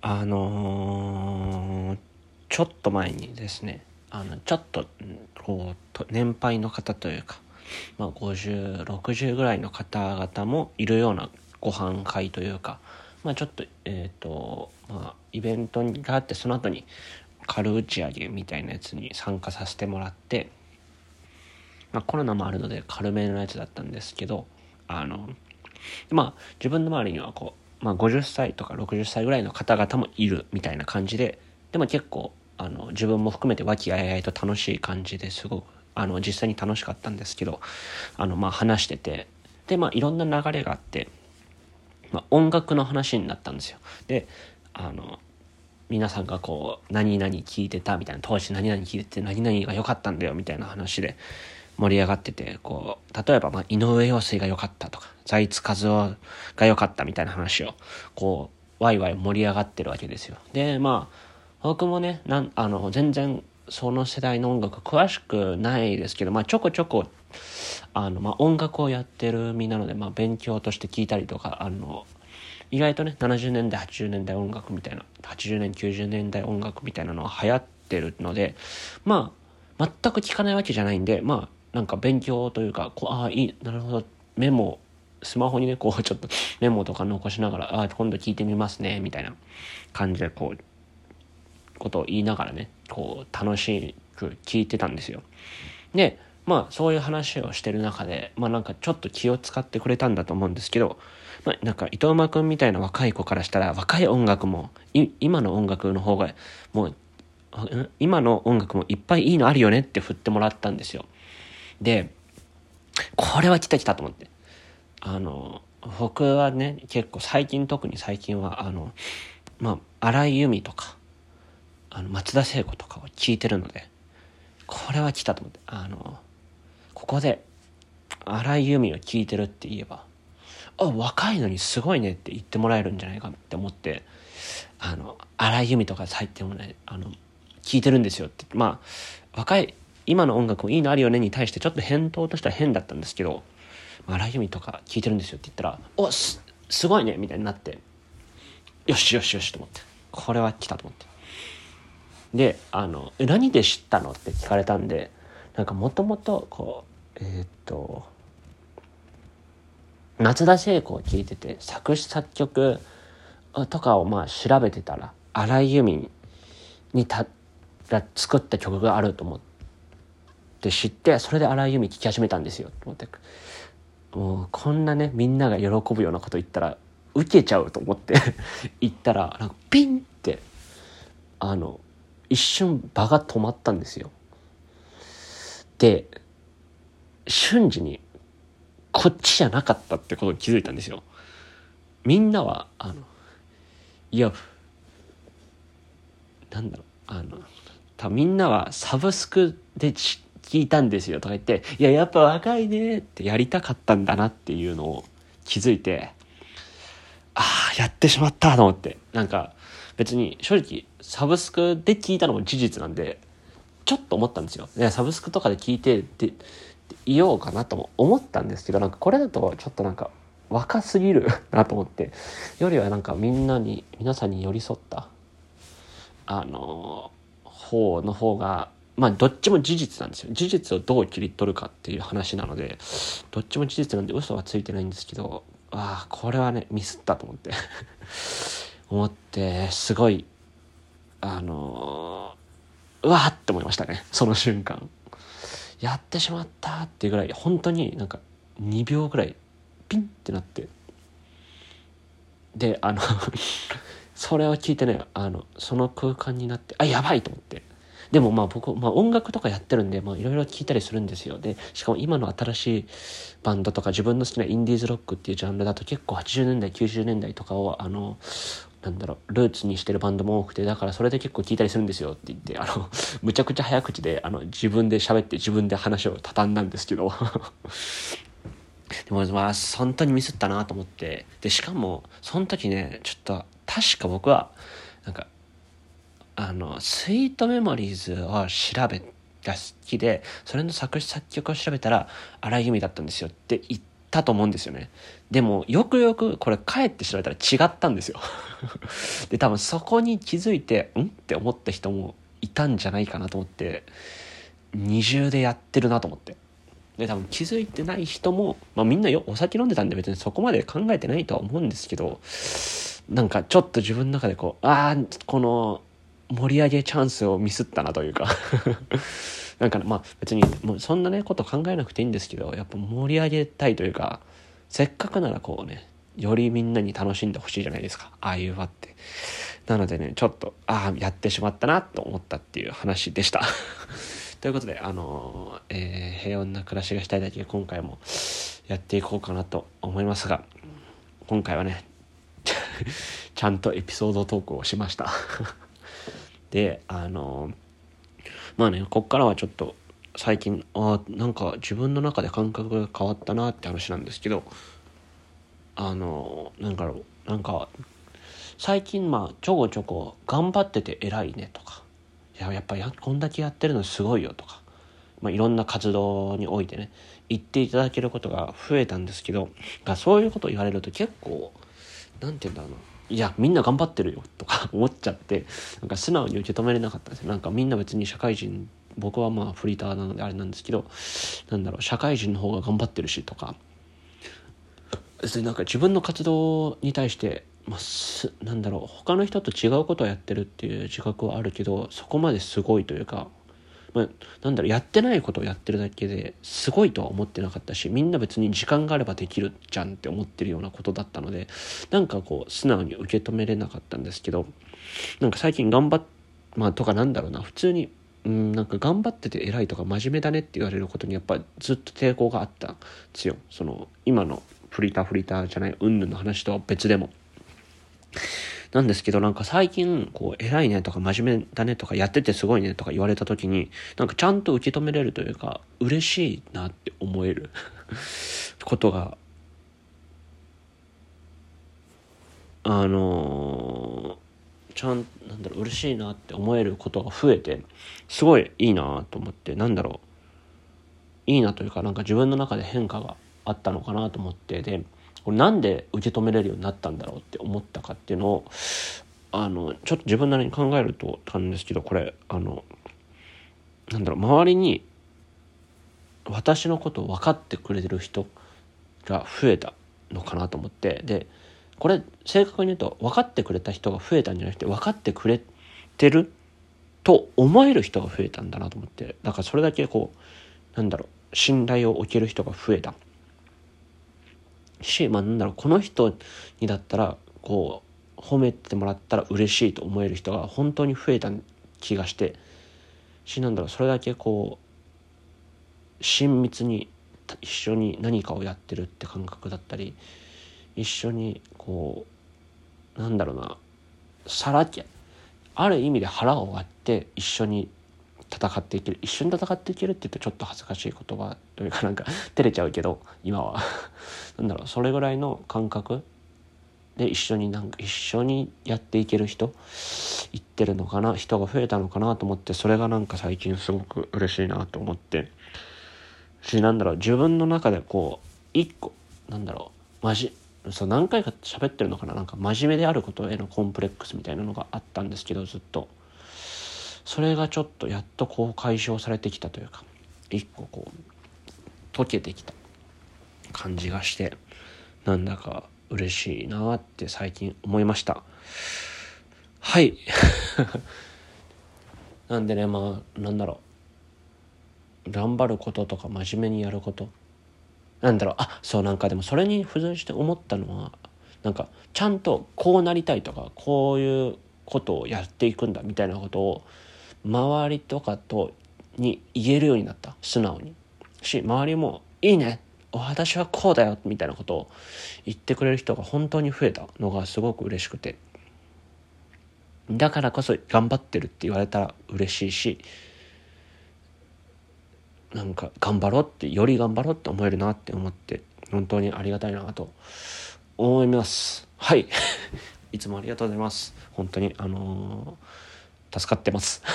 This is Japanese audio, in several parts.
あのーちょっと前にですねあのちょっとこうと年配の方というか、まあ、5060ぐらいの方々もいるようなご飯会というか、まあ、ちょっとえっ、とまあイベントがあってその後に軽打ち上げみたいなやつに参加させてもらって、まあ、コロナもあるので軽めのやつだったんですけどあのまあ自分の周りにはこう、まあ、50歳とか60歳ぐらいの方々もいるみたいな感じででも結構あの自分も含めて和気あいあいと楽しい感じですごくあの実際に楽しかったんですけどあのまあ話しててでまあいろんな流れがあって、まあ、音楽の話になったんですよ。であの皆さんがこう何々聞いてたみたいな当時何々聞いてて何々が良かったんだよみたいな話で盛り上がっててこう例えばまあ井上陽水が良かったとか財津和夫が良かったみたいな話をこうワイワイ盛り上がってるわけですよ。でまあ僕もねなんあの全然その世代の音楽詳しくないですけど、まあ、ちょこちょこあの、まあ、音楽をやってる身なので、まあ、勉強として聞いたりとかあの意外とね70年代80年代音楽みたいな80年90年代音楽みたいなのは流行ってるのでまあ全く聞かないわけじゃないんでまあなんか勉強というかこうああいいなるほど。メモスマホにねこう ちょっとメモとか残しながらああ今度聞いてみますねみたいな感じでこうことを言いながらねこう楽しく聞いてたんですよ。でまあそういう話をしてる中でまあなんかちょっと気を使ってくれたんだと思うんですけど、まあ、なんか伊藤間君みたいな若い子からしたら若い音楽もい今の音楽の方がもう今の音楽もいっぱいいいのあるよねって振ってもらったんですよ。でこれは来た来たと思って。あの僕はね結構最近特に最近はあのまあ荒井由実とかあの松田聖子とかを聞いてるのでこれは来たと思って。あのここで荒井由実を聞いてるって言えばあ若いのにすごいねって言ってもらえるんじゃないかって思ってあの荒井由実とか最近もねあの聞いてるんですよって。まあ若い今の音楽もいいのあるよねに対してちょっと返答としては変だったんですけど荒井由実とか聞いてるんですよって言ったらおすすごいねみたいになってよしよしよしと思ってこれは来たと思ってであの「何で知ったの?」って聞かれたんでなんかもともとこうえーっと松田聖子を聞いてて作詞作曲とかをまあ調べてたら荒井由実にたが作った曲があると思って知ってそれで荒井由実聴き始めたんですよと思って。もうこんなねみんなが喜ぶようなこと言ったら受けちゃうと思って 言ったらなんかピンってあの一瞬場が止まったんですよ。で瞬時にこっちじゃなかったってことに気づいたんですよ。みんなはあのいやなんだろうあの多分みんなはサブスクでち聞いたんですよとか言っていややっぱ若いねってやりたかったんだなっていうのを気づいてああやってしまったと思ってなんか別に正直サブスクで聞いたのも事実なんでちょっと思ったんですよ。いやサブスクとかで聞いてでいようかなとも思ったんですけどなんかこれだとちょっとなんか若すぎるなと思ってよりはなんかみんなに皆さんに寄り添ったあの方の方がまあどっちも事実なんですよ。事実をどう切り取るかっていう話なのでどっちも事実なんで嘘はついてないんですけどああこれはねミスったと思って。思ってすごいあのうわーって思いましたね。その瞬間。やってしまったっていうぐらい本当になんか2秒ぐらいピンってなって。であの それを聞いてねあのその空間になってあやばいと思って。でもまあ僕、まあ、音楽とかやってるんでまあいろいろ聞いたりするんですよ。でしかも今の新しいバンドとか自分の好きなインディーズロックっていうジャンルだと結構80年代90年代とかをあのなんだろうルーツにしてるバンドも多くてだからそれで結構聞いたりするんですよって言ってあの むちゃくちゃ早口であの自分で喋って自分で話を畳んだんですけど。でもまあ本当にミスったなと思って。でしかもその時ねちょっと確か僕はなんかあのスイートメモリーズを調べが好きでそれの作詞作曲を調べたら荒井由実だったんですよって言ったと思うんですよね。でもよくよくこれ帰って調べたら違ったんですよ。で多分そこに気づいてん？って思った人もいたんじゃないかなと思って二重でやってるなと思って。で多分気づいてない人も、まあ、みんなよお酒飲んでたんで別にそこまで考えてないとは思うんですけどなんかちょっと自分の中でこうああこの盛り上げチャンスをミスったなというか。なんかまあ別にもうそんなねこと考えなくていいんですけどやっぱ盛り上げたいというかせっかくならこうねよりみんなに楽しんでほしいじゃないですか。ああいう場って。なのでねちょっとああやってしまったなと思ったっていう話でした。ということであのー、えー、平穏な暮らしがしたいだけ今回もやっていこうかなと思いますが今回はね ちゃんとエピソードトークをしました。であのまあねこっからはちょっと最近あなんか自分の中で感覚が変わったなって話なんですけどあのなんだろうなんか最近まあちょこちょこ頑張ってて偉いねとかいややっぱやこんだけやってるのすごいよとか、まあ、いろんな活動においてね言っていただけることが増えたんですけどそういうことを言われると結構何て言うんだろうな。いやみんな頑張ってるよとか 思っちゃってなんか素直に受け止めれなかったんです。よなんかみんな別に社会人僕はまあフリーターなのであれなんですけどなんだろう社会人の方が頑張ってるしとか。別になんか自分の活動に対して、まあ、すなんだろう他の人と違うことをやってるっていう自覚はあるけどそこまですごいというか、まあ、なんだろうやってないことをやってるだけですごいとは思ってなかったしみんな別に時間があればできるじゃんって思ってるようなことだったのでなんかこう素直に受け止めれなかったんですけどなんか最近頑張っまあとかなんだろうな普通にうんなんか頑張ってて偉いとか真面目だねって言われることにやっぱずっと抵抗があったんですよその今のフリーターフリーターじゃないうんぬんの話とは別でも。なんですけどなんか最近こう偉いねとか真面目だねとかやっててすごいねとか言われた時になんかちゃんと受け止めれるというか嬉しいなって思える ことがあのー、ちゃんなんだろう嬉しいなって思えることが増えてすごいいいなと思ってなんだろういいなというかなんか自分の中で変化があったのかなと思ってでこれなんで受け止めれるようになったんだろうって思ったかっていうのをあのちょっと自分なりに考えるとたんですけどこれあのなんだろう周りに私のことを分かってくれてる人が増えたのかなと思ってでこれ正確に言うと分かってくれた人が増えたんじゃなくて分かってくれてると思える人が増えたんだなと思ってだからそれだけこうなんだろう信頼を置ける人が増えた。し、まあ、なんだろうこの人にだったらこう褒めてもらったら嬉しいと思える人が本当に増えた気がしてしなんだろうそれだけこう親密に一緒に何かをやってるって感覚だったり一緒にこうなんだろうなさらけある意味で腹を割って一緒に戦っていける一緒に戦っていけるって言うとちょっと恥ずかしい言葉というかなんか照れちゃうけど今は。なんだろうそれぐらいの感覚で一緒になんか一緒にやっていける人言ってるのかな人が増えたのかなと思ってそれがなんか最近すごく嬉しいなと思ってしなんだろう自分の中でこう一個なんだろうマジそう何回か喋ってるのかななんか真面目であることへのコンプレックスみたいなのがあったんですけどずっと。それがちょっとやっとこう解消されてきたというか一個こう溶けてきた感じがしてなんだか嬉しいなって最近思いました。はい。なんでねまあなんだろう。頑張ることとか真面目にやること。なんだろう。あそうなんかでもそれに付随して思ったのはなんかちゃんとこうなりたいとかこういうことをやっていくんだみたいなことを周りとかとに言えるようになった。素直に。し周りも「いいね。私はこうだよ」みたいなことを言ってくれる人が本当に増えたのがすごく嬉しくて。だからこそ頑張ってるって言われたら嬉しいしなんか頑張ろうってより頑張ろうって思えるなって思って本当にありがたいなと思います。はい。いつもありがとうございます。本当にあのー助かってます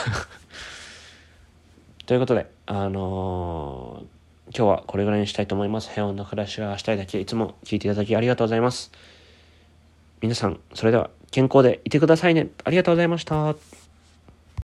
ということで、あのー、今日はこれぐらいにしたいと思います。平穏な暮らしがしたいだけ、いつも聞いていただきありがとうございます。皆さん、それでは健康でいてくださいね。ありがとうございました。